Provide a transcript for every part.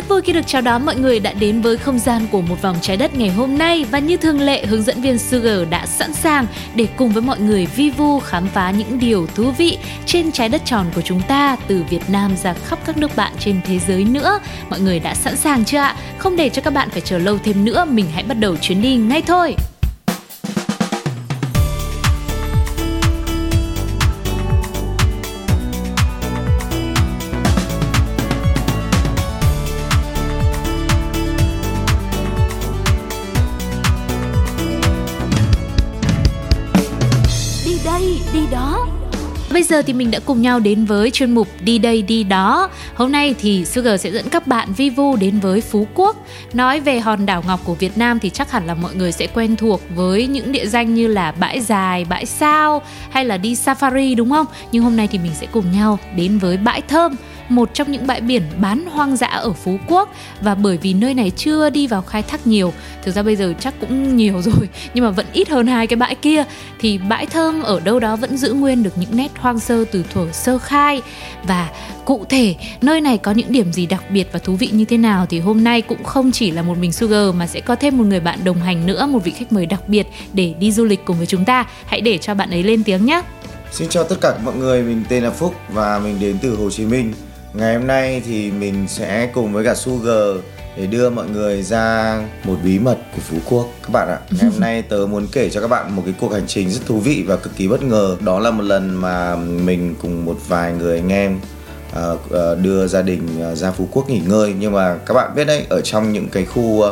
Rất vui khi được chào đón mọi người đã đến với không gian của một vòng trái đất ngày hôm nay và như thường lệ hướng dẫn viên Sugar đã sẵn sàng để cùng với mọi người vi vu khám phá những điều thú vị trên trái đất tròn của chúng ta từ Việt Nam ra khắp các nước bạn trên thế giới nữa. Mọi người đã sẵn sàng chưa ạ? Không để cho các bạn phải chờ lâu thêm nữa, mình hãy bắt đầu chuyến đi ngay thôi. Đó Bây giờ thì mình đã cùng nhau đến với chuyên mục Đi đây đi đó. Hôm nay thì Sugar sẽ dẫn các bạn vi vu đến với Phú Quốc. Nói về hòn đảo ngọc của Việt Nam thì chắc hẳn là mọi người sẽ quen thuộc với những địa danh như là bãi dài, bãi sao hay là đi safari đúng không? Nhưng hôm nay thì mình sẽ cùng nhau đến với bãi thơm một trong những bãi biển bán hoang dã ở Phú Quốc. Và bởi vì nơi này chưa đi vào khai thác nhiều thực ra bây giờ chắc cũng nhiều rồi nhưng mà vẫn ít hơn hai cái bãi kia thì bãi thơm ở đâu đó vẫn giữ nguyên được những nét hoang sơ từ thuở sơ khai. Và cụ thể nơi này có những điểm gì đặc biệt và thú vị như thế nào thì hôm nay cũng không chỉ là một mình Sugar mà sẽ có thêm một người bạn đồng hành nữa một vị khách mời đặc biệt để đi du lịch cùng với chúng ta. Hãy để cho bạn ấy lên tiếng nhé. Xin chào tất cả mọi người, mình tên là Phúc và mình đến từ Hồ Chí Minh. Ngày hôm nay thì mình sẽ cùng với cả Sugar để đưa mọi người ra một bí mật của Phú Quốc các bạn ạ. Ngày hôm nay tớ muốn kể cho các bạn một cái cuộc hành trình rất thú vị và cực kỳ bất ngờ. Đó là một lần mà mình cùng một vài người anh em ờ, ờ, đưa gia đình ờ, ra Phú Quốc nghỉ ngơi nhưng mà các bạn biết đấy ở trong những cái khu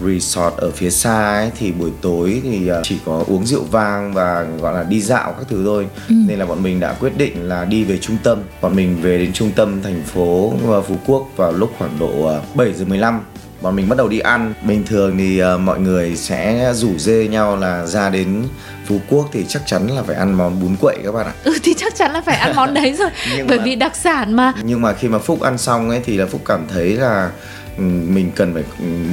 resort ở phía xa ấy thì buổi tối thì ờ, chỉ có uống rượu vang và gọi là đi dạo các thứ thôi. Nên là bọn mình đã quyết định là đi về trung tâm. Bọn mình về đến trung tâm thành phố ờ, Phú Quốc vào lúc khoảng độ ờ, 7 giờ 15 bọn mình bắt đầu đi ăn. Bình thường thì ờ, mọi người sẽ rủ dê nhau là ra đến Phú Quốc thì chắc chắn là phải ăn món bún quậy các bạn ạ. Ừ thì chắc chắn là phải ăn món đấy rồi. Bởi mà- vì đặc sản mà. Nhưng mà khi mà phúc ăn xong ấy thì là phúc cảm thấy là ừ, mình cần phải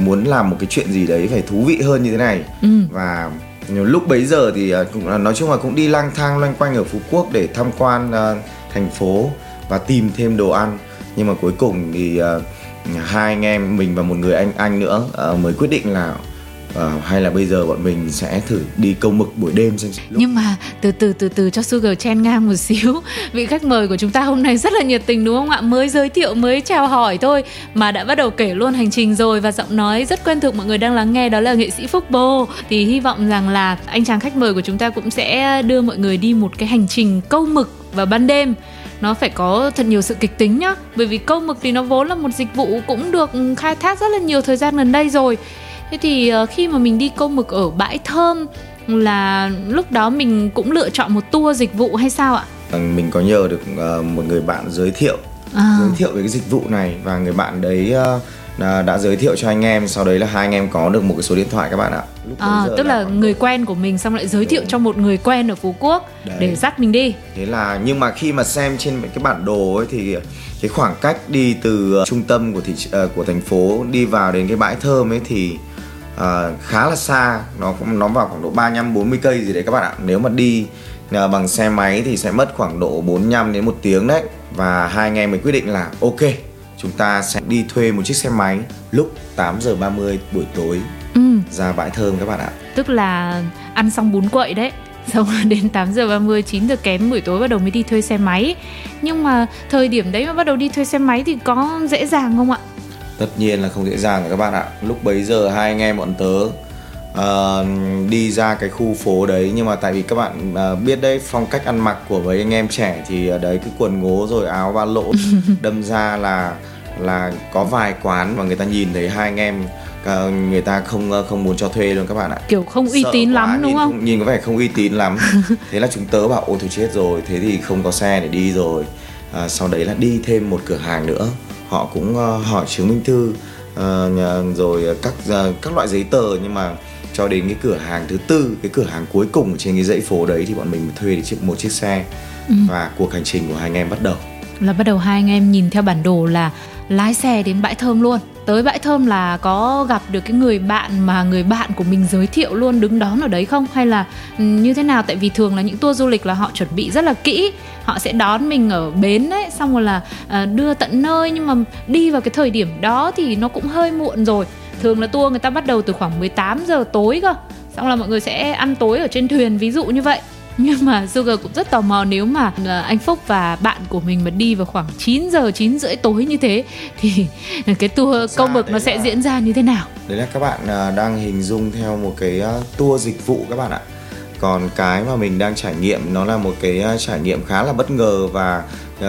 muốn làm một cái chuyện gì đấy phải thú vị hơn như thế này Ừ. và lúc bấy giờ thì à, cũng là nói chung là cũng đi lang thang loanh quanh ở phú quốc để tham quan à, thành phố và tìm thêm đồ ăn nhưng mà cuối cùng thì à, hai anh em mình và một người anh anh nữa à, mới quyết định là à, hay là bây giờ bọn mình sẽ thử đi câu mực buổi đêm xem lúc Nhưng mà từ từ từ từ cho Sugar chen ngang một xíu. Vị khách mời của chúng ta hôm nay rất là nhiệt tình đúng không ạ? Mới giới thiệu, mới chào hỏi thôi Mà đã bắt đầu kể luôn hành trình rồi Và giọng nói rất quen thuộc mọi người đang lắng nghe Đó là nghệ sĩ Phúc Bô. Thì hy vọng rằng là anh chàng khách mời của chúng ta cũng sẽ đưa mọi người đi một cái hành trình câu mực vào ban đêm. Nó phải có thật nhiều sự kịch tính nhá bởi vì câu mực thì nó vốn là một dịch vụ cũng được khai thác rất là nhiều thời gian gần đây rồi thế thì ờ, khi mà mình đi câu mực ở bãi thơm là lúc đó mình cũng lựa chọn một tour dịch vụ hay sao ạ? Mình có nhờ được ờ, một người bạn giới thiệu. À, giới thiệu về cái dịch vụ này và người bạn đấy ờ, đã, đã giới thiệu cho anh em. Sau đấy là hai anh em có được một cái số điện thoại các bạn ạ. Lúc à, tức là người quen của mình xong lại giới thiệu cho một người quen ở phú quốc Đấy. để dắt mình đi. Thế là nhưng mà khi mà xem trên cái bản đồ ấy thì cái khoảng cách đi từ ờ, trung tâm của thị ờ, của thành phố đi vào đến cái bãi thơm ấy thì ờ, khá là xa. Nó cũng nó vào khoảng độ 35 40 cây gì đấy các bạn ạ. Nếu mà đi ờ, bằng xe máy thì sẽ mất khoảng độ 45 đến một tiếng đấy. Và hai anh em mới quyết định là ok chúng ta sẽ đi thuê một chiếc xe máy lúc 8 giờ 30 buổi tối. Ừ, ra bãi thơm các bạn ạ. Tức là ăn xong bún quậy đấy. Xong đến 8 giờ 30 9 giờ kém buổi tối bắt đầu mới đi thuê xe máy. Nhưng mà thời điểm đấy mà bắt đầu đi thuê xe máy thì có dễ dàng không ạ tất nhiên là không dễ dàng các bạn ạ. Lúc bấy giờ hai anh em bọn tớ ờ, đi ra cái khu phố đấy. Nhưng mà tại vì các bạn ờ, biết đấy phong cách ăn mặc của mấy anh em trẻ thì ở đấy cứ quần ngố rồi áo ba lỗ đâm ra là là có vài quán mà người ta nhìn thấy hai anh em ờ, người ta không ờ, không muốn cho thuê luôn các bạn ạ. Kiểu không uy tín quá, lắm đúng nhìn không nhìn có vẻ không uy tín lắm. Thế là chúng tớ bảo ôi thôi chết rồi thế thì không có xe để đi rồi. À, sau đấy là đi thêm một cửa hàng nữa họ cũng uh, hỏi chứng minh thư uh, rồi các uh, các loại giấy tờ. Nhưng mà cho đến cái cửa hàng thứ tư cái cửa hàng cuối cùng trên cái dãy phố đấy thì bọn mình thuê được chiếc một chiếc xe. Ừ. và cuộc hành trình của hai anh em bắt đầu. Là bắt đầu hai anh em nhìn theo bản đồ là lái xe đến bãi thơm luôn. Tới bãi thơm là có gặp được cái người bạn mà người bạn của mình giới thiệu luôn đứng đón ở đấy không? Hay là ừ, như thế nào? Tại vì thường là những tour du lịch là họ chuẩn bị rất là kỹ, họ sẽ đón mình ở bến đấy xong rồi là ờ, đưa tận nơi. Nhưng mà đi vào cái thời điểm đó thì nó cũng hơi muộn rồi. Thường là tour người ta bắt đầu từ khoảng 18 giờ tối cơ. Xong là mọi người sẽ ăn tối ở trên thuyền, ví dụ như vậy nhưng mà Sugar cũng rất tò mò nếu mà ờ, anh Phúc và bạn của mình mà đi vào khoảng 9 giờ 9 rưỡi tối như thế thì cái tour câu mực nó sẽ là, diễn ra như thế nào? Đấy là các bạn ờ, đang hình dung theo một cái ờ, tour dịch vụ các bạn ạ. Còn cái mà mình đang trải nghiệm nó là một cái trải nghiệm khá là bất ngờ và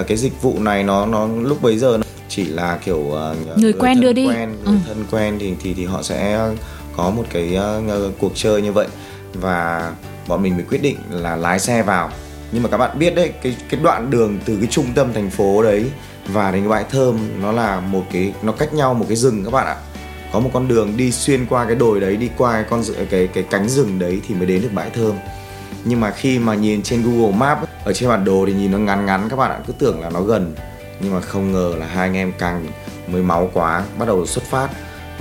cái dịch vụ này nó nó lúc bấy giờ nó chỉ là kiểu người, người quen đưa đi. quen, người ừ. thân quen thì thì thì họ sẽ có một cái uh, cuộc chơi như vậy. Và bọn mình mới quyết định là lái xe vào. Nhưng mà các bạn biết đấy, cái cái đoạn đường từ cái trung tâm thành phố đấy và đến cái bãi thơm, nó là một cái, nó cách nhau một cái rừng các bạn ạ. Có một con đường đi xuyên qua cái đồi đấy, đi qua cái con cái cái cánh rừng đấy thì mới đến được bãi thơm. Nhưng mà khi mà nhìn trên Google Maps ở trên bản đồ thì nhìn nó ngắn ngắn các bạn ạ, cứ tưởng là nó gần. Nhưng mà không ngờ là hai anh em càng mới máu quá, bắt đầu xuất phát.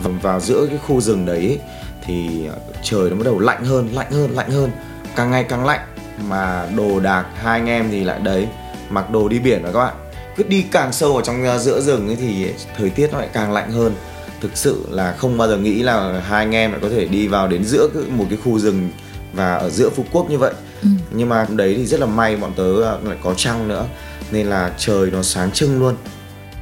Và vào giữa cái khu rừng đấy thì trời nó bắt đầu lạnh hơn lạnh hơn lạnh hơn càng ngày càng lạnh mà đồ đạc hai anh em thì lại đấy mặc đồ đi biển rồi các bạn. Cứ đi càng sâu vào trong giữa rừng ấy thì thời tiết nó lại càng lạnh hơn. Thực sự là không bao giờ nghĩ là hai anh em lại có thể đi vào đến giữa một cái khu rừng và ở giữa phú quốc như vậy. Ừ. nhưng mà đấy thì rất là may bọn tớ lại có trăng nữa nên là trời nó sáng trưng luôn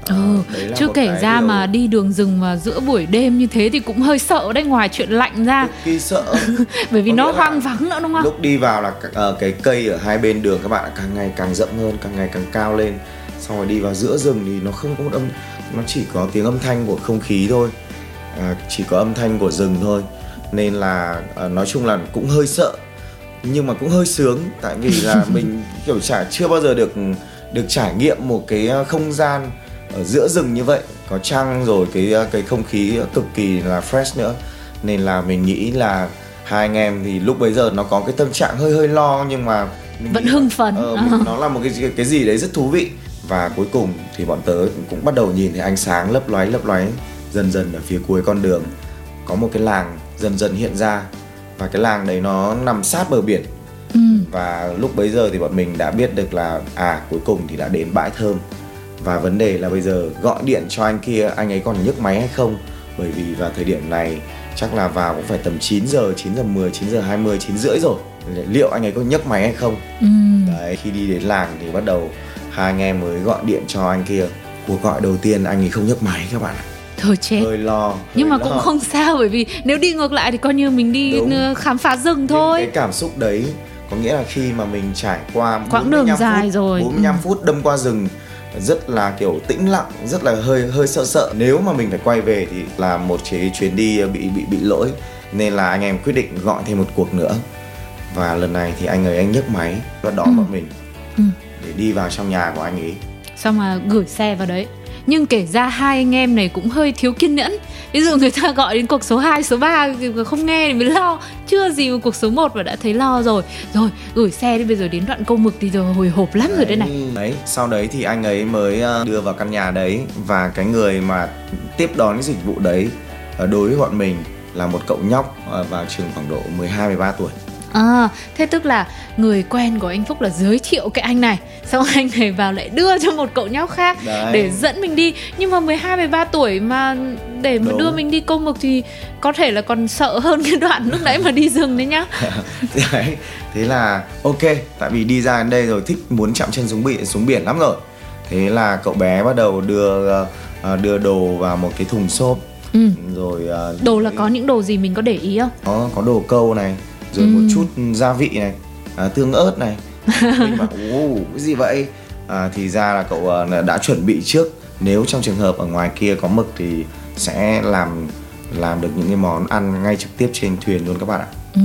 Ừ, ờ, chứ kể ra điều... mà đi đường rừng mà giữa buổi đêm như thế thì cũng hơi sợ đấy ngoài chuyện lạnh ra. Kỳ sợ. Bởi vì Có nó hoang vắng nữa đúng không? lúc đi vào là uh, cái cây ở hai bên đường các bạn càng ngày càng rộng hơn càng ngày càng cao lên. Xong rồi đi vào giữa rừng thì nó không có một âm nó chỉ có tiếng âm thanh của không khí thôi. Uh, chỉ có âm thanh của rừng thôi. Nên là uh, nói chung là cũng hơi sợ. Nhưng mà cũng hơi sướng tại vì là mình kiểu chả chưa bao giờ được được trải nghiệm một cái không gian ở giữa rừng như vậy có trăng rồi cái cái không khí cực kỳ là fresh nữa. Nên là mình nghĩ là hai anh em thì lúc bấy giờ nó có cái tâm trạng hơi hơi lo nhưng mà vẫn hưng phấn. uh, uh. nó là một cái cái gì đấy rất thú vị. Và cuối cùng thì bọn tớ cũng bắt đầu nhìn thấy ánh sáng lấp lóe lấp lóe dần dần ở phía cuối con đường. Có một cái làng dần dần hiện ra và cái làng đấy nó nằm sát bờ biển. Ừ. và lúc bấy giờ thì bọn mình đã biết được là à cuối cùng thì đã đến bãi thơm và vấn đề là bây giờ gọi điện cho anh kia anh ấy còn nhấc máy hay không bởi vì vào thời điểm này chắc là vào cũng phải tầm 9 giờ 9 giờ 10 9 giờ 20 9 rưỡi rồi liệu anh ấy có nhấc máy hay không ừ. đấy khi đi đến làng thì bắt đầu hai anh em mới gọi điện cho anh kia cuộc gọi đầu tiên anh ấy không nhấc máy các bạn ạ thôi chết hơi lo hơi nhưng mà lo. cũng không sao bởi vì nếu đi ngược lại thì coi như mình đi Đúng. khám phá rừng thôi cái cảm xúc đấy có nghĩa là khi mà mình trải qua quãng đường dài phút, rồi 45 ừ. phút đâm qua rừng rất là kiểu tĩnh lặng rất là hơi hơi sợ sợ. Nếu mà mình phải quay về thì là một cái chuyến đi bị bị bị lỗi. Nên là anh em quyết định gọi thêm một cuộc nữa. Và lần này thì anh ấy anh nhấc máy và đón ừ. bọn mình. Ừ. để đi vào trong nhà của anh ấy. Xong mà gửi xe vào đấy nhưng kể ra hai anh em này cũng hơi thiếu kiên nhẫn. Ví dụ người ta gọi đến cuộc số 2, số 3 không nghe thì mới lo. Chưa gì mà cuộc số 1 mà đã thấy lo rồi. Rồi gửi xe đi bây giờ đến đoạn câu mực thì rồi hồi hộp lắm đấy, rồi đây này. Đấy sau đấy thì anh ấy mới ờ, đưa vào căn nhà đấy. Và cái người mà tiếp đón cái dịch vụ đấy ờ, đối với bọn mình là một cậu nhóc ờ, vào trường khoảng độ 12 13 tuổi. À, thế tức là người quen của anh Phúc là giới thiệu cái anh này Xong anh này vào lại đưa cho một cậu nhóc khác Đấy. Để dẫn mình đi Nhưng mà 12, 13 tuổi mà để mà Đúng. đưa mình đi câu mực thì Có thể là còn sợ hơn cái đoạn lúc nãy mà đi rừng đấy nhá Đấy, thế là ok Tại vì đi ra đến đây rồi thích muốn chạm chân xuống biển, xuống biển lắm rồi Thế là cậu bé bắt đầu đưa ờ, đưa đồ vào một cái thùng xốp ừ. rồi uh, đồ là có những đồ gì mình có để ý không có có đồ câu này rồi ừ. một chút gia vị này à, tương ớt này mình bảo ồ cái gì vậy à, thì ra là cậu à, đã chuẩn bị trước nếu trong trường hợp ở ngoài kia có mực thì sẽ làm làm được những cái món ăn ngay trực tiếp trên thuyền luôn các bạn ạ ừ.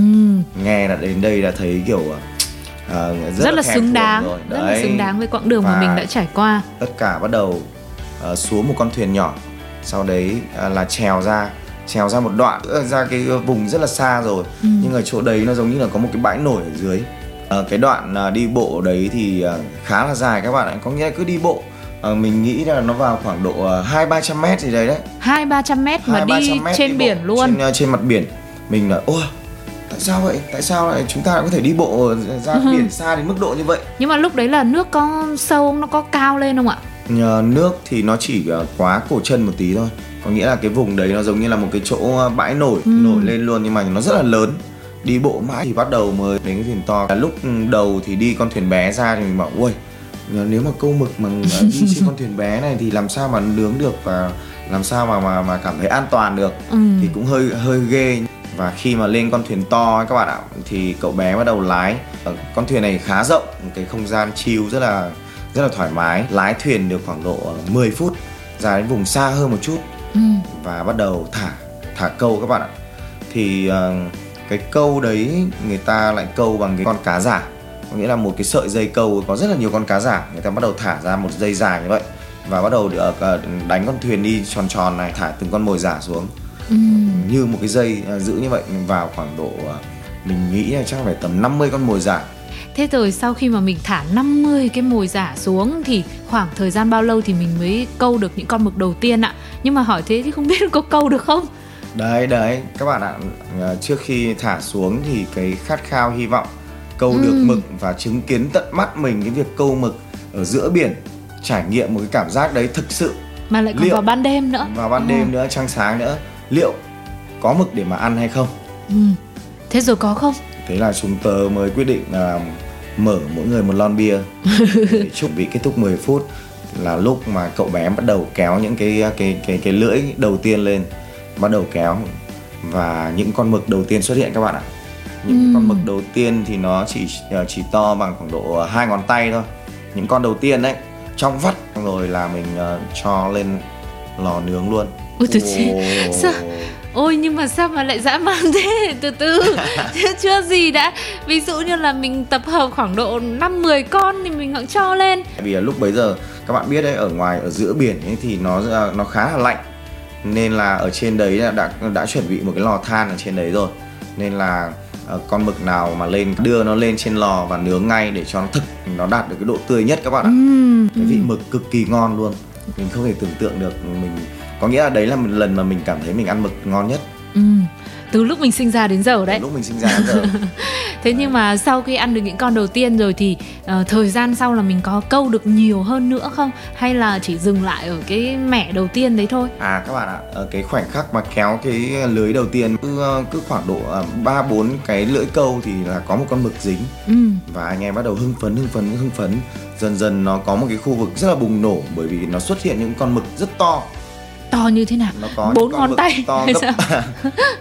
nghe là đến đây đã thấy kiểu à, rất, rất là xứng đáng rồi. rất là Đấy. xứng đáng với quãng đường mà Và mình đã trải qua tất cả bắt đầu ờ, xuống một con thuyền nhỏ sau đấy à, là trèo ra trèo ra một đoạn ra cái vùng rất là xa rồi. Ừ. nhưng ở chỗ đấy nó giống như là có một cái bãi nổi ở dưới. Ờ, cái đoạn à, đi bộ đấy thì à, khá là dài các bạn ạ. Có nghĩa là cứ đi bộ Ờ, mình nghĩ là nó vào khoảng độ à, hai ba trăm mét gì đấy đấy. Hai ba trăm mét mà Hai, ba đi trăm mét trên đi biển luôn. trên, à, trên mặt biển. Mình là ôi tại sao vậy? Tại sao lại chúng ta lại có thể đi bộ ra biển xa đến mức độ như vậy? Nhưng mà lúc đấy là nước có sâu nó có cao lên không ạ nước thì nó chỉ ờ, quá cổ chân một tí thôi. Có nghĩa là cái vùng đấy nó giống như là một cái chỗ ờ, bãi nổi Ừ. nổi lên luôn nhưng mà nó rất là lớn. Đi bộ mãi thì bắt đầu mới đến cái thuyền to. Lúc đầu thì đi con thuyền bé ra thì mình bảo ui nếu mà câu mực mà ờ, đi trên con thuyền bé này thì làm sao mà nướng được và làm sao mà mà mà cảm thấy an toàn được? Ừ. thì cũng hơi hơi ghê. Và khi mà lên con thuyền to ấy các bạn ạ thì cậu bé bắt đầu lái. Con thuyền này khá rộng cái không gian chill rất là rất là thoải mái lái thuyền được khoảng độ ờ, 10 phút ra đến vùng xa hơn một chút Ừ. và bắt đầu thả thả câu các bạn ạ thì ờ, cái câu đấy người ta lại câu bằng cái con cá giả có nghĩa là một cái sợi dây câu có rất là nhiều con cá giả người ta bắt đầu thả ra một dây dài như vậy và bắt đầu ờ, ờ, đánh con thuyền đi tròn tròn này thả từng con mồi giả xuống Ừ. như một cái dây ờ, giữ như vậy vào khoảng độ mình nghĩ là chắc phải tầm 50 con mồi giả Thế rồi sau khi mà mình thả 50 cái mồi giả xuống thì khoảng thời gian bao lâu thì mình mới câu được những con mực đầu tiên ạ? Nhưng mà hỏi thế thì không biết có câu được không? đấy đấy các bạn ạ ờ, trước khi thả xuống thì cái khát khao hy vọng câu được Ừm. mực và chứng kiến tận mắt mình cái việc câu mực ở giữa biển trải nghiệm một cái cảm giác đấy thực sự Mà lại còn Liệu- vào ban đêm nữa. vào ban đêm nữa trăng sáng nữa liệu có mực để mà ăn hay không Ừ. Thế rồi có không? thế là chúng tớ mới quyết định là mở mỗi người một lon bia để chuẩn bị kết thúc 10 phút là lúc mà cậu bé bắt đầu kéo những cái cái cái cái lưỡi đầu tiên lên bắt đầu kéo và những con mực đầu tiên xuất hiện các bạn ạ những cái con mực đầu tiên thì nó chỉ ờ, chỉ to bằng khoảng độ hai ngón tay thôi những con đầu tiên đấy trong vắt rồi là mình ờ, cho lên lò nướng luôn Ôi. Ồ. Sao? Ôi nhưng mà sao mà lại dã man thế? Từ từ. Chưa- Chưa gì đã. Ví dụ như là mình tập hợp khoảng độ 5 10 con thì mình cũng cho lên. Vì là lúc bấy giờ các bạn biết đấy ở ngoài ở giữa biển ấy thì nó nó khá là lạnh nên là ở trên đấy là đã đã chuẩn bị một cái lò than ở trên đấy rồi nên là ờ, con mực nào mà lên đưa nó lên trên lò và nướng ngay để cho nó thực nó đạt được cái độ tươi nhất các bạn ạ Ừm. cái vị mực cực kỳ ngon luôn mình không thể tưởng tượng được mình có nghĩa là đấy là một lần mà mình cảm thấy mình ăn mực ngon nhất Ừ. Từ lúc mình sinh ra đến giờ đấy. lúc mình sinh ra đến giờ Thế nhưng mà sau khi ăn được những con đầu tiên rồi thì ờ, thời gian sau là mình có câu được nhiều hơn nữa không? Hay là chỉ dừng lại ở cái mẻ đầu tiên đấy thôi? À các bạn ạ, ở cái khoảnh khắc mà kéo cái lưới đầu tiên cứ cứ khoảng độ ờ, ba bốn cái lưỡi câu thì là có một con mực dính Ừ. và anh em bắt đầu hưng phấn hưng phấn hưng phấn dần dần nó có một cái khu vực rất là bùng nổ bởi vì nó xuất hiện những con mực rất to To như thế nào? nó có Bốn ngón tay to gấp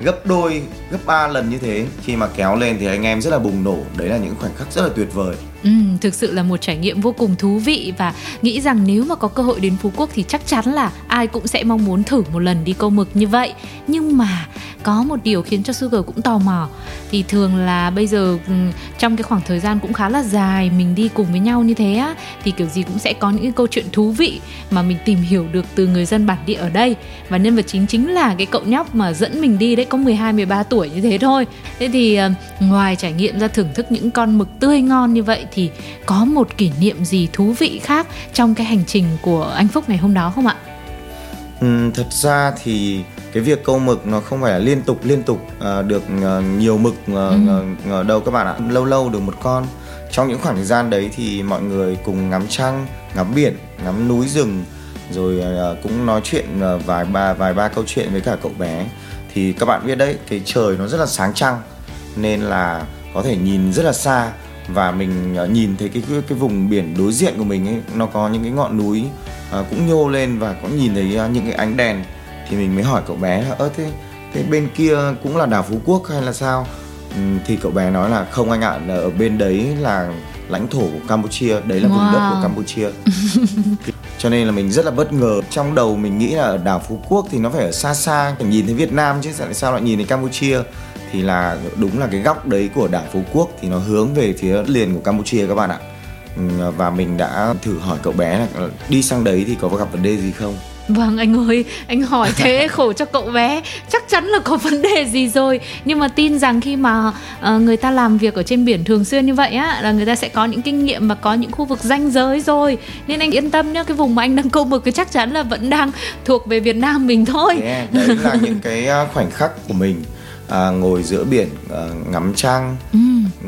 gấp đôi gấp ba lần như thế. Khi mà kéo lên thì anh em rất là bùng nổ. Đấy là những khoảnh khắc rất là tuyệt vời. Ừ, thực sự là một trải nghiệm vô cùng thú vị và nghĩ rằng nếu mà có cơ hội đến Phú Quốc thì chắc chắn là ai cũng sẽ mong muốn thử một lần đi câu mực như vậy. Nhưng mà có một điều khiến cho Sugar cũng tò mò. Thì thường là bây giờ ừ, trong cái khoảng thời gian cũng khá là dài mình đi cùng với nhau như thế á thì kiểu gì cũng sẽ có những câu chuyện thú vị mà mình tìm hiểu được từ người dân bản địa ở đây và nhân vật chính chính là cái cậu nhóc mà dẫn mình đi đấy có 12 13 tuổi như thế thôi. Thế thì ờ, ngoài trải nghiệm ra thưởng thức những con mực tươi ngon như vậy thì có một kỷ niệm gì thú vị khác trong cái hành trình của anh Phúc ngày hôm đó không ạ? Ừm, thật ra thì cái việc câu mực nó không phải là liên tục liên tục ờ, được ờ, nhiều mực ờ, Ừ. đâu các bạn ạ lâu lâu được một con trong những khoảng thời gian đấy thì mọi người cùng ngắm trăng ngắm biển ngắm núi rừng rồi ờ, cũng nói chuyện ờ, vài ba vài ba câu chuyện với cả cậu bé. Thì các bạn biết đấy cái trời nó rất là sáng trăng nên là có thể nhìn rất là xa. Và mình nhìn thấy cái cái, vùng biển đối diện của mình ấy nó có những cái ngọn núi cũng nhô lên và cũng nhìn thấy những cái ánh đèn. Thì mình mới hỏi cậu bé là ơ thế thế bên kia cũng là đảo Phú Quốc hay là sao? Thì cậu bé nói là không anh ạ ở bên đấy là lãnh thổ của Campuchia đấy là vùng đất Wow. của Campuchia cho nên là mình rất là bất ngờ. Trong đầu mình nghĩ là ở đảo Phú Quốc thì nó phải ở xa xa, phải nhìn thấy Việt Nam chứ tại sao lại nhìn thấy Campuchia? Thì là đúng là cái góc đấy của đảo Phú Quốc thì nó hướng về phía liền của Campuchia các bạn ạ. Ừ, và mình đã thử hỏi cậu bé là, đi sang đấy thì có gặp vấn đề gì không? Vâng anh ơi, anh hỏi thế khổ cho cậu bé. Chắc chắn là có vấn đề gì rồi. Nhưng mà tin rằng khi mà uh, người ta làm việc ở trên biển thường xuyên như vậy á Là người ta sẽ có những kinh nghiệm và có những khu vực ranh giới rồi. Nên anh yên tâm nhá, cái vùng mà anh đang câu mực thì chắc chắn là vẫn đang thuộc về Việt Nam mình thôi. Yeah, Đấy là những cái à, khoảnh khắc của mình à, Ngồi giữa biển, à, ngắm trăng ừ.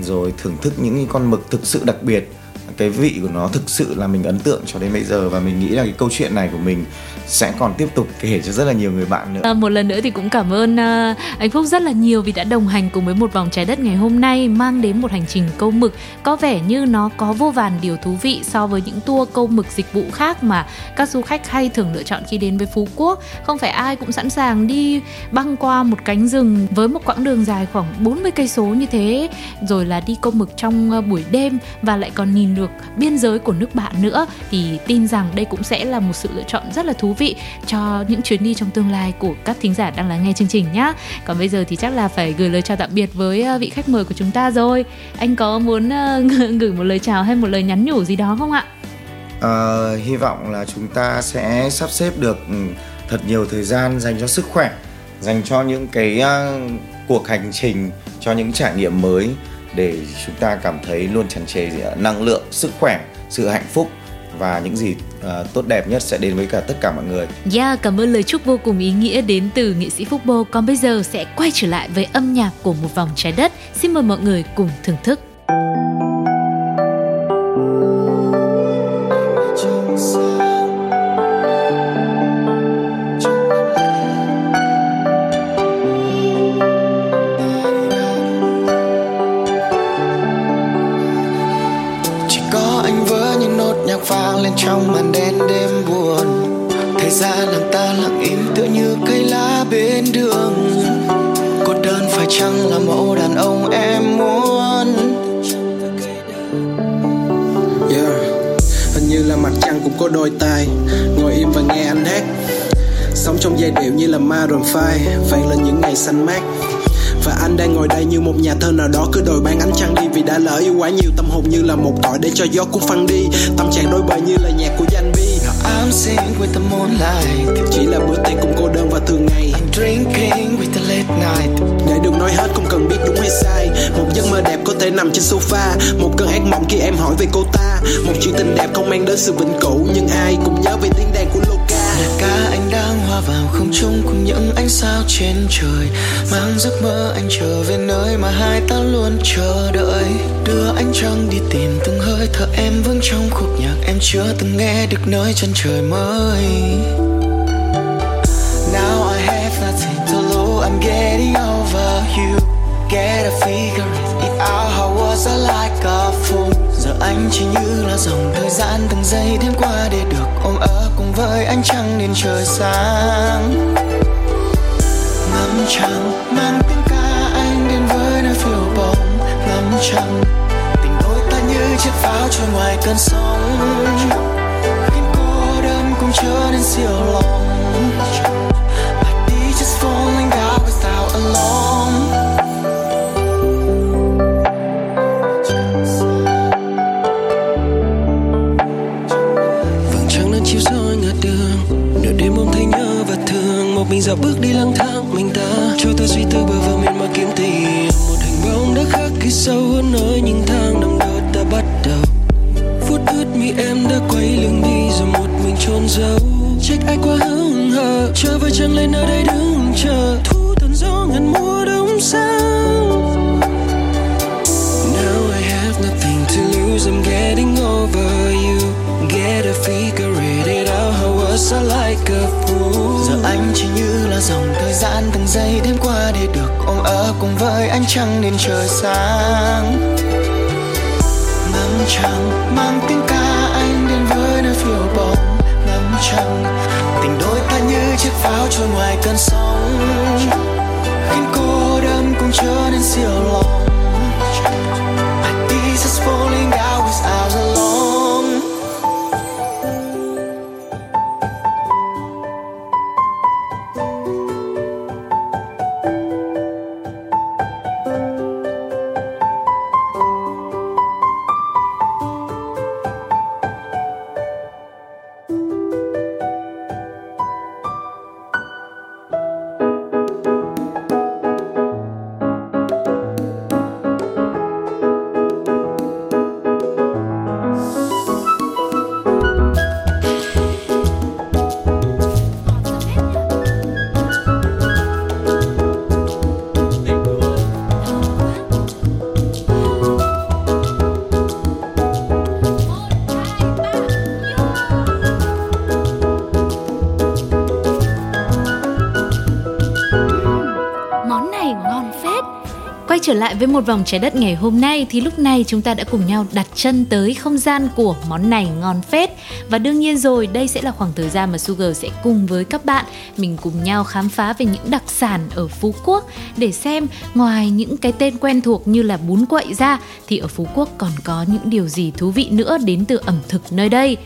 Rồi thưởng thức những con mực thực sự đặc biệt cái vị của nó thực sự là mình ấn tượng cho đến bây giờ và mình nghĩ là cái câu chuyện này của mình sẽ còn tiếp tục kể cho rất là nhiều người bạn nữa. À, một lần nữa thì cũng cảm ơn uh, anh Phúc rất là nhiều vì đã đồng hành cùng với một vòng trái đất ngày hôm nay mang đến một hành trình câu mực có vẻ như nó có vô vàn điều thú vị so với những tour câu mực dịch vụ khác mà các du khách hay thường lựa chọn khi đến với Phú Quốc. Không phải ai cũng sẵn sàng đi băng qua một cánh rừng với một quãng đường dài khoảng 40 cây số như thế rồi là đi câu mực trong à, buổi đêm và lại còn nhìn được biên giới của nước bạn nữa thì tin rằng đây cũng sẽ là một sự lựa chọn rất là thú vị cho những chuyến đi trong tương lai của các thính giả đang lắng nghe chương trình nhé. Còn bây giờ thì chắc là phải gửi lời chào tạm biệt với ờ, vị khách mời của chúng ta rồi. Anh có muốn ờ, gửi một lời chào hay một lời nhắn nhủ gì đó không ạ? À, hy vọng là chúng ta sẽ sắp xếp được ừ, thật nhiều thời gian dành cho sức khỏe, dành cho những cái uh, cuộc hành trình, cho những trải nghiệm mới để chúng ta cảm thấy luôn tràn trề năng lượng, sức khỏe, sự hạnh phúc và những gì uh, tốt đẹp nhất sẽ đến với cả tất cả mọi người. Yeah, cảm ơn lời chúc vô cùng ý nghĩa đến từ nghệ sĩ Phúc Bô. Còn bây giờ sẽ quay trở lại với âm nhạc của một vòng trái đất. Xin mời mọi người cùng thưởng thức. Ngồi im và nghe anh hát. Sống trong giai điệu như là Maroon 5 vang lên những ngày xanh mát. Và anh đang ngồi đây như một nhà thơ nào đó cứ đòi ban ánh trăng đi vì đã lỡ yêu quá nhiều tâm hồn như là một cõi để cho gió cuốn phăng đi. Tâm trạng đôi bời như là nhạc của danh bi I'm singing with the moonlight Chỉ là bữa tiệc cùng cô đơn và thường ngày drinking with the late night. Để được nói hết, không cần biết đúng hay sai. Một giấc mơ đẹp có thể nằm trên sofa. Một cơn ác mộng khi em hỏi về cô ta. Một chuyện tình đẹp không mang đến sự vĩnh cửu, Nhưng ai cũng nhớ về tiếng đàn của Luca. Cả anh đang hòa vào không trung cùng những ánh sao trên trời. Mang giấc mơ anh trở về nơi mà hai ta luôn chờ đợi. Đưa anh trăng đi tìm từng hơi thở em vững trong khúc nhạc. Em chưa từng nghe được nơi chân trời mới. Getting over you. Get a figure. It out How was I like a fool. Giờ anh chỉ như là dòng thời gian từng giây đêm qua để được ôm ấp cùng với anh trăng đến trời sáng. Ngắm trăng, mang tiếng ca anh đến với nơi phiêu bồng ngắm trăng, tình đôi ta như chiếc pháo trôi ngoài cơn sóng. Khiến cô đơn cũng trở nên siêu lòng. Dạo bước đi lang thang mình ta cho ta suy tư bờ vào miền mà kiếm tìm một hình bóng đã khắc ghi sâu hơn nơi những tháng năm đó ta bắt đầu. Phút ướt mi em đã quay lưng đi rồi một mình trôn dấu, trách ai quá hững hờ chờ với chẳng lên nơi đây đứng chờ. Anh chẳng ánh trăng đến trời sáng. Ngắm trăng mang tiếng ca anh đến với nơi phiêu bồng Ngắm trăng, tình đôi ta như chiếc pháo trôi ngoài cơn sóng. Khiến cô đơn cũng trở nên siêu lòng. I just falling trở lại với một vòng trái đất ngày hôm nay thì lúc này chúng ta đã cùng nhau đặt chân tới không gian của món này ngon phết. Và đương nhiên rồi đây sẽ là khoảng thời gian mà Sugar sẽ cùng với các bạn Mình cùng nhau khám phá về những đặc sản ở Phú Quốc. Để xem ngoài những cái tên quen thuộc như là bún quậy ra Thì ở Phú Quốc còn có những điều gì thú vị nữa đến từ ẩm thực nơi đây.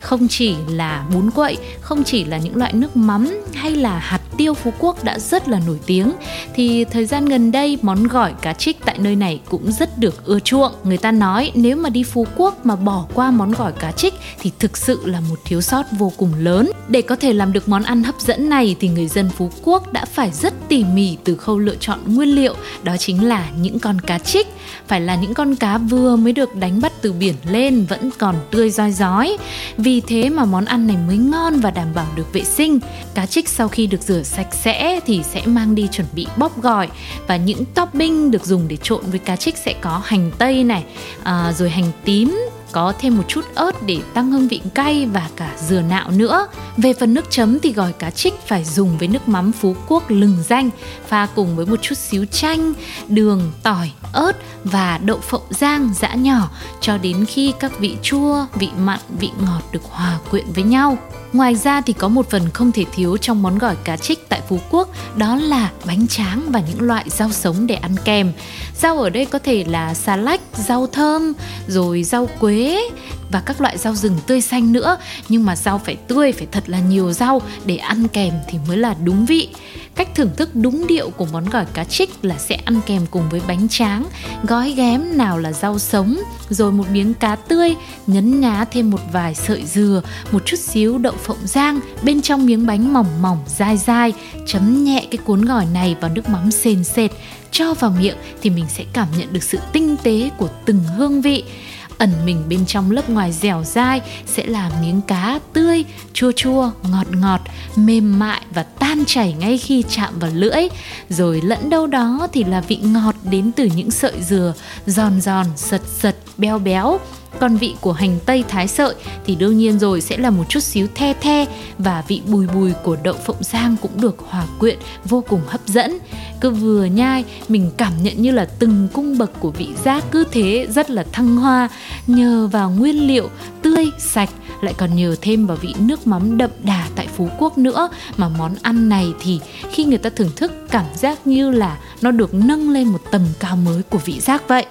Không chỉ là bún quậy, không chỉ là những loại nước mắm hay là hạt tiêu Phú Quốc đã rất là nổi tiếng thì thời gian gần đây món gỏi cá trích tại nơi này cũng rất được ưa chuộng. Người ta nói nếu mà đi Phú Quốc mà bỏ qua món gỏi cá trích thì thực sự là một thiếu sót vô cùng lớn. Để có thể làm được món ăn hấp dẫn này thì người dân Phú Quốc đã phải rất tỉ mỉ từ khâu lựa chọn nguyên liệu, đó chính là những con cá trích, phải là những con cá vừa mới được đánh bắt từ biển lên vẫn còn tươi roi rói. Vì thế mà món ăn này mới ngon và đảm bảo được vệ sinh. Cá trích sau khi được rửa sạch sẽ thì sẽ mang đi chuẩn bị bóp gỏi và những topping được dùng để trộn với cá trích sẽ có hành tây này, à, rồi hành tím, có thêm một chút ớt để tăng hương vị cay và cả dừa nạo nữa. Về phần nước chấm thì gỏi cá trích phải dùng với nước mắm Phú Quốc lừng danh, pha cùng với một chút xíu chanh, đường, tỏi, ớt và đậu phộng rang giã nhỏ cho đến khi các vị chua, vị mặn, vị ngọt được hòa quyện với nhau. Ngoài ra thì có một phần không thể thiếu trong món gỏi cá trích tại Phú Quốc đó là bánh tráng và những loại rau sống để ăn kèm. Rau ở đây có thể là xà lách, rau thơm, rồi rau quế và các loại rau rừng tươi xanh nữa nhưng mà rau phải tươi phải thật là nhiều rau để ăn kèm thì mới là đúng vị cách thưởng thức đúng điệu của món gỏi cá trích là sẽ ăn kèm cùng với bánh tráng, gói ghém nào là rau sống, rồi một miếng cá tươi, nhấn nhá thêm một vài sợi dừa, một chút xíu đậu phộng rang, bên trong miếng bánh mỏng mỏng, dai dai. Chấm nhẹ cái cuốn gỏi này vào nước mắm sền sệt, cho vào miệng thì mình sẽ cảm nhận được sự tinh tế của từng hương vị ẩn mình bên trong lớp ngoài dẻo dai sẽ là miếng cá tươi, chua chua, ngọt ngọt, mềm mại và tan chảy ngay khi chạm vào lưỡi. Rồi lẫn đâu đó thì là vị ngọt đến từ những sợi dừa, giòn giòn, sật sật, béo béo còn vị của hành tây thái sợi thì đương nhiên rồi sẽ là một chút xíu the the và vị bùi bùi của đậu phộng rang cũng được hòa quyện vô cùng hấp dẫn. Cứ vừa nhai, mình cảm nhận như là từng cung bậc của vị giác cứ thế rất là thăng hoa nhờ vào nguyên liệu, tươi, sạch, lại còn nhờ thêm vào vị nước mắm đậm đà tại Phú Quốc nữa mà món ăn này thì khi người ta thưởng thức cảm giác như là nó được nâng lên một tầm cao mới của vị giác vậy.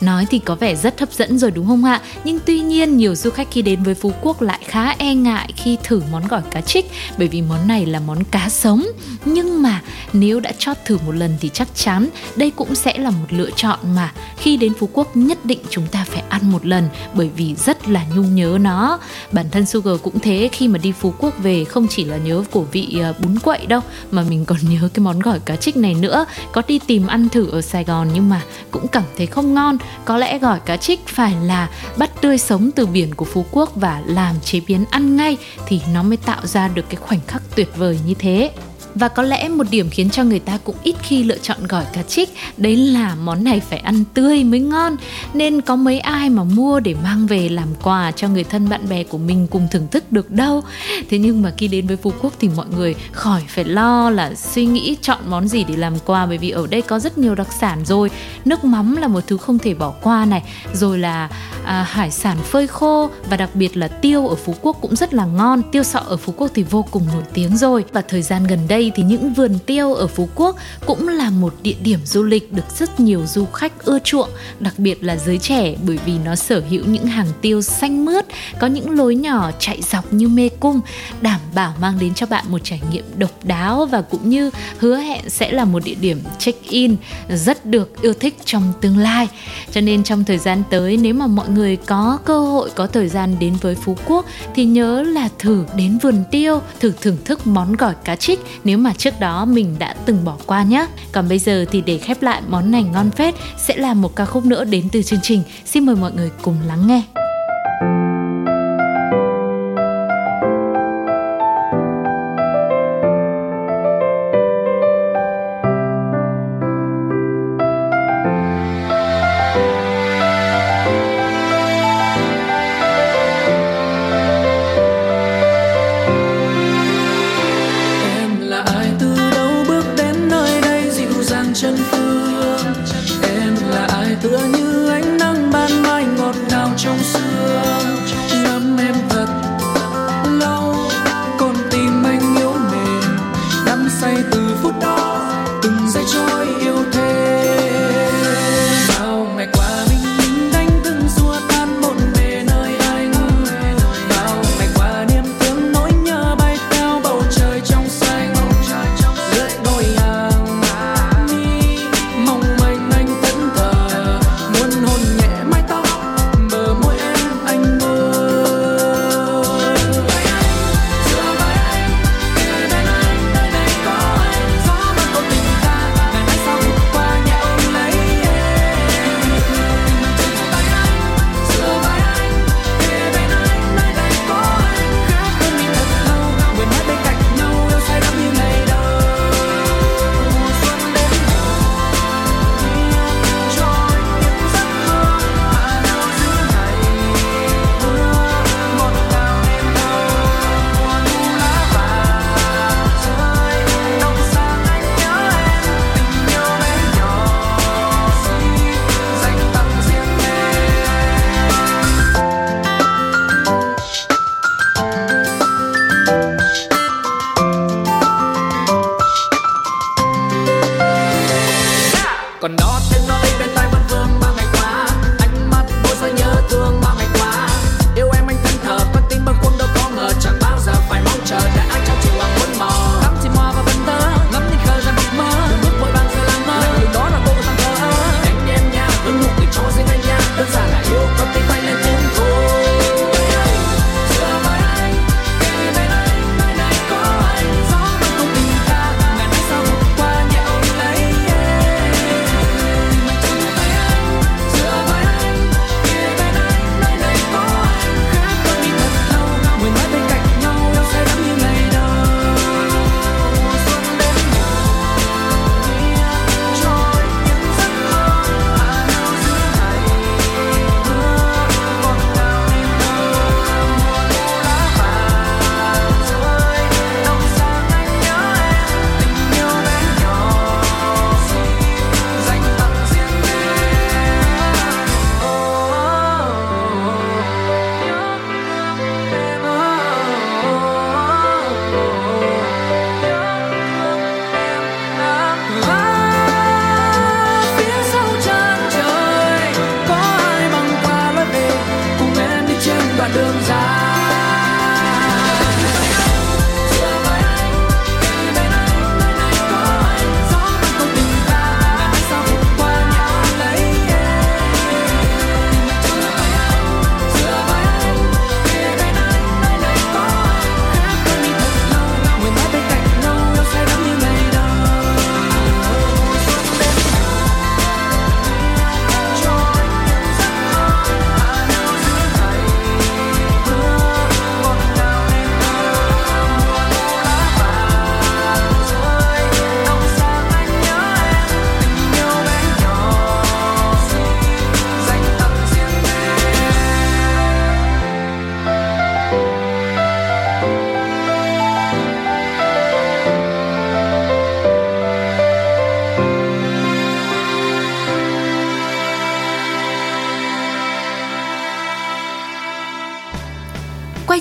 Nói thì có vẻ rất hấp dẫn rồi đúng không ạ? Nhưng tuy nhiên, nhiều du khách khi đến với Phú Quốc lại khá e ngại khi thử món gỏi cá trích bởi vì món này là món cá sống. Nhưng mà nếu đã chót thử một lần thì chắc chắn đây cũng sẽ là một lựa chọn mà khi đến Phú Quốc nhất định chúng ta phải ăn một lần, bởi vì rất là nhung nhớ nó. Bản thân Sugar cũng thế, khi mà đi Phú Quốc về không chỉ là nhớ của vị ờ, bún quậy đâu, mà mình còn nhớ cái món gỏi cá trích này nữa. Có đi tìm ăn thử ở Sài Gòn nhưng mà cũng cảm thấy không ngon có lẽ gỏi cá trích phải là bắt tươi sống từ biển của Phú Quốc và làm chế biến ăn ngay thì nó mới tạo ra được cái khoảnh khắc tuyệt vời như thế. Và có lẽ một điểm khiến cho người ta cũng ít khi lựa chọn gỏi cá trích Đấy là món này phải ăn tươi mới ngon. Nên có mấy ai mà mua để mang về làm quà cho người thân bạn bè của mình cùng thưởng thức được đâu. Thế nhưng mà khi đến với Phú Quốc thì mọi người khỏi phải lo là suy nghĩ chọn món gì để làm quà. Bởi vì ở đây có rất nhiều đặc sản rồi. Nước mắm là một thứ không thể bỏ qua này. Rồi là à, hải sản phơi khô. Và đặc biệt là tiêu ở Phú Quốc cũng rất là ngon. Tiêu sọ ở Phú Quốc thì vô cùng nổi tiếng rồi. Và thời gian gần đây đây thì những vườn tiêu ở Phú Quốc cũng là một địa điểm du lịch được rất nhiều du khách ưa chuộng, đặc biệt là giới trẻ bởi vì nó sở hữu những hàng tiêu xanh mướt, có những lối nhỏ chạy dọc như mê cung, đảm bảo mang đến cho bạn một trải nghiệm độc đáo và cũng như hứa hẹn sẽ là một địa điểm check-in rất được yêu thích trong tương lai. Cho nên trong thời gian tới nếu mà mọi người có cơ hội có thời gian đến với Phú Quốc thì nhớ là thử đến vườn tiêu, thử thưởng thức món gỏi cá trích nếu mà trước đó mình đã từng bỏ qua nhé. Còn bây giờ thì để khép lại món này ngon phết sẽ là một ca khúc nữa đến từ chương trình. Xin mời mọi người cùng lắng nghe.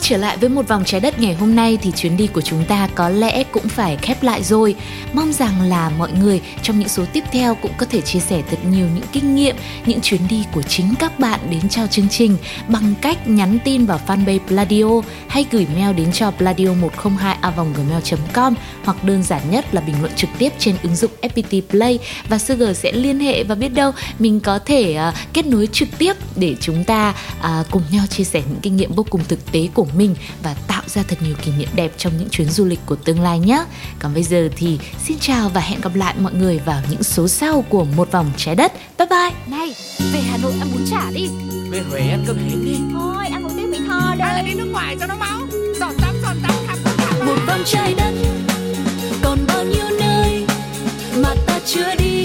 Trở lại với một vòng trái đất ngày hôm nay thì chuyến đi của chúng ta có lẽ cũng phải khép lại rồi. Mong rằng là mọi người trong những số tiếp theo cũng có thể chia sẻ thật nhiều những kinh nghiệm, những chuyến đi của chính các bạn đến cho chương trình bằng cách nhắn tin vào fanpage Pladio hay gửi mail đến cho pladio102a.gmail.com hoặc đơn giản nhất là bình luận trực tiếp trên ứng dụng FPT Play và Sugar sẽ liên hệ và biết đâu mình có thể uh, kết nối trực tiếp để chúng ta uh, cùng nhau chia sẻ những kinh nghiệm vô cùng thực tế của mình và tạo ra thật nhiều kỷ niệm đẹp trong những chuyến du lịch của tương lai nhé. Còn bây giờ thì xin chào và hẹn gặp lại mọi người vào những số sau của một vòng trái đất. Bye bye. Này, về Hà Nội ăn bún chả đi Về Huế ăn cơm hến đi Thôi, ăn một tiếng Mỹ Tho Hay là đây đi nước ngoài cho nó máu Giọt tắm giọt tắm khắp khắp khắp một vòng trái đất còn bao nhiêu nơi mà ta chưa đi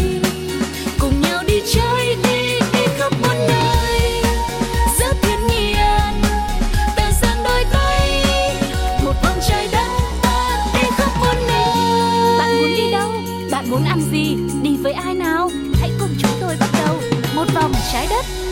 trái đất.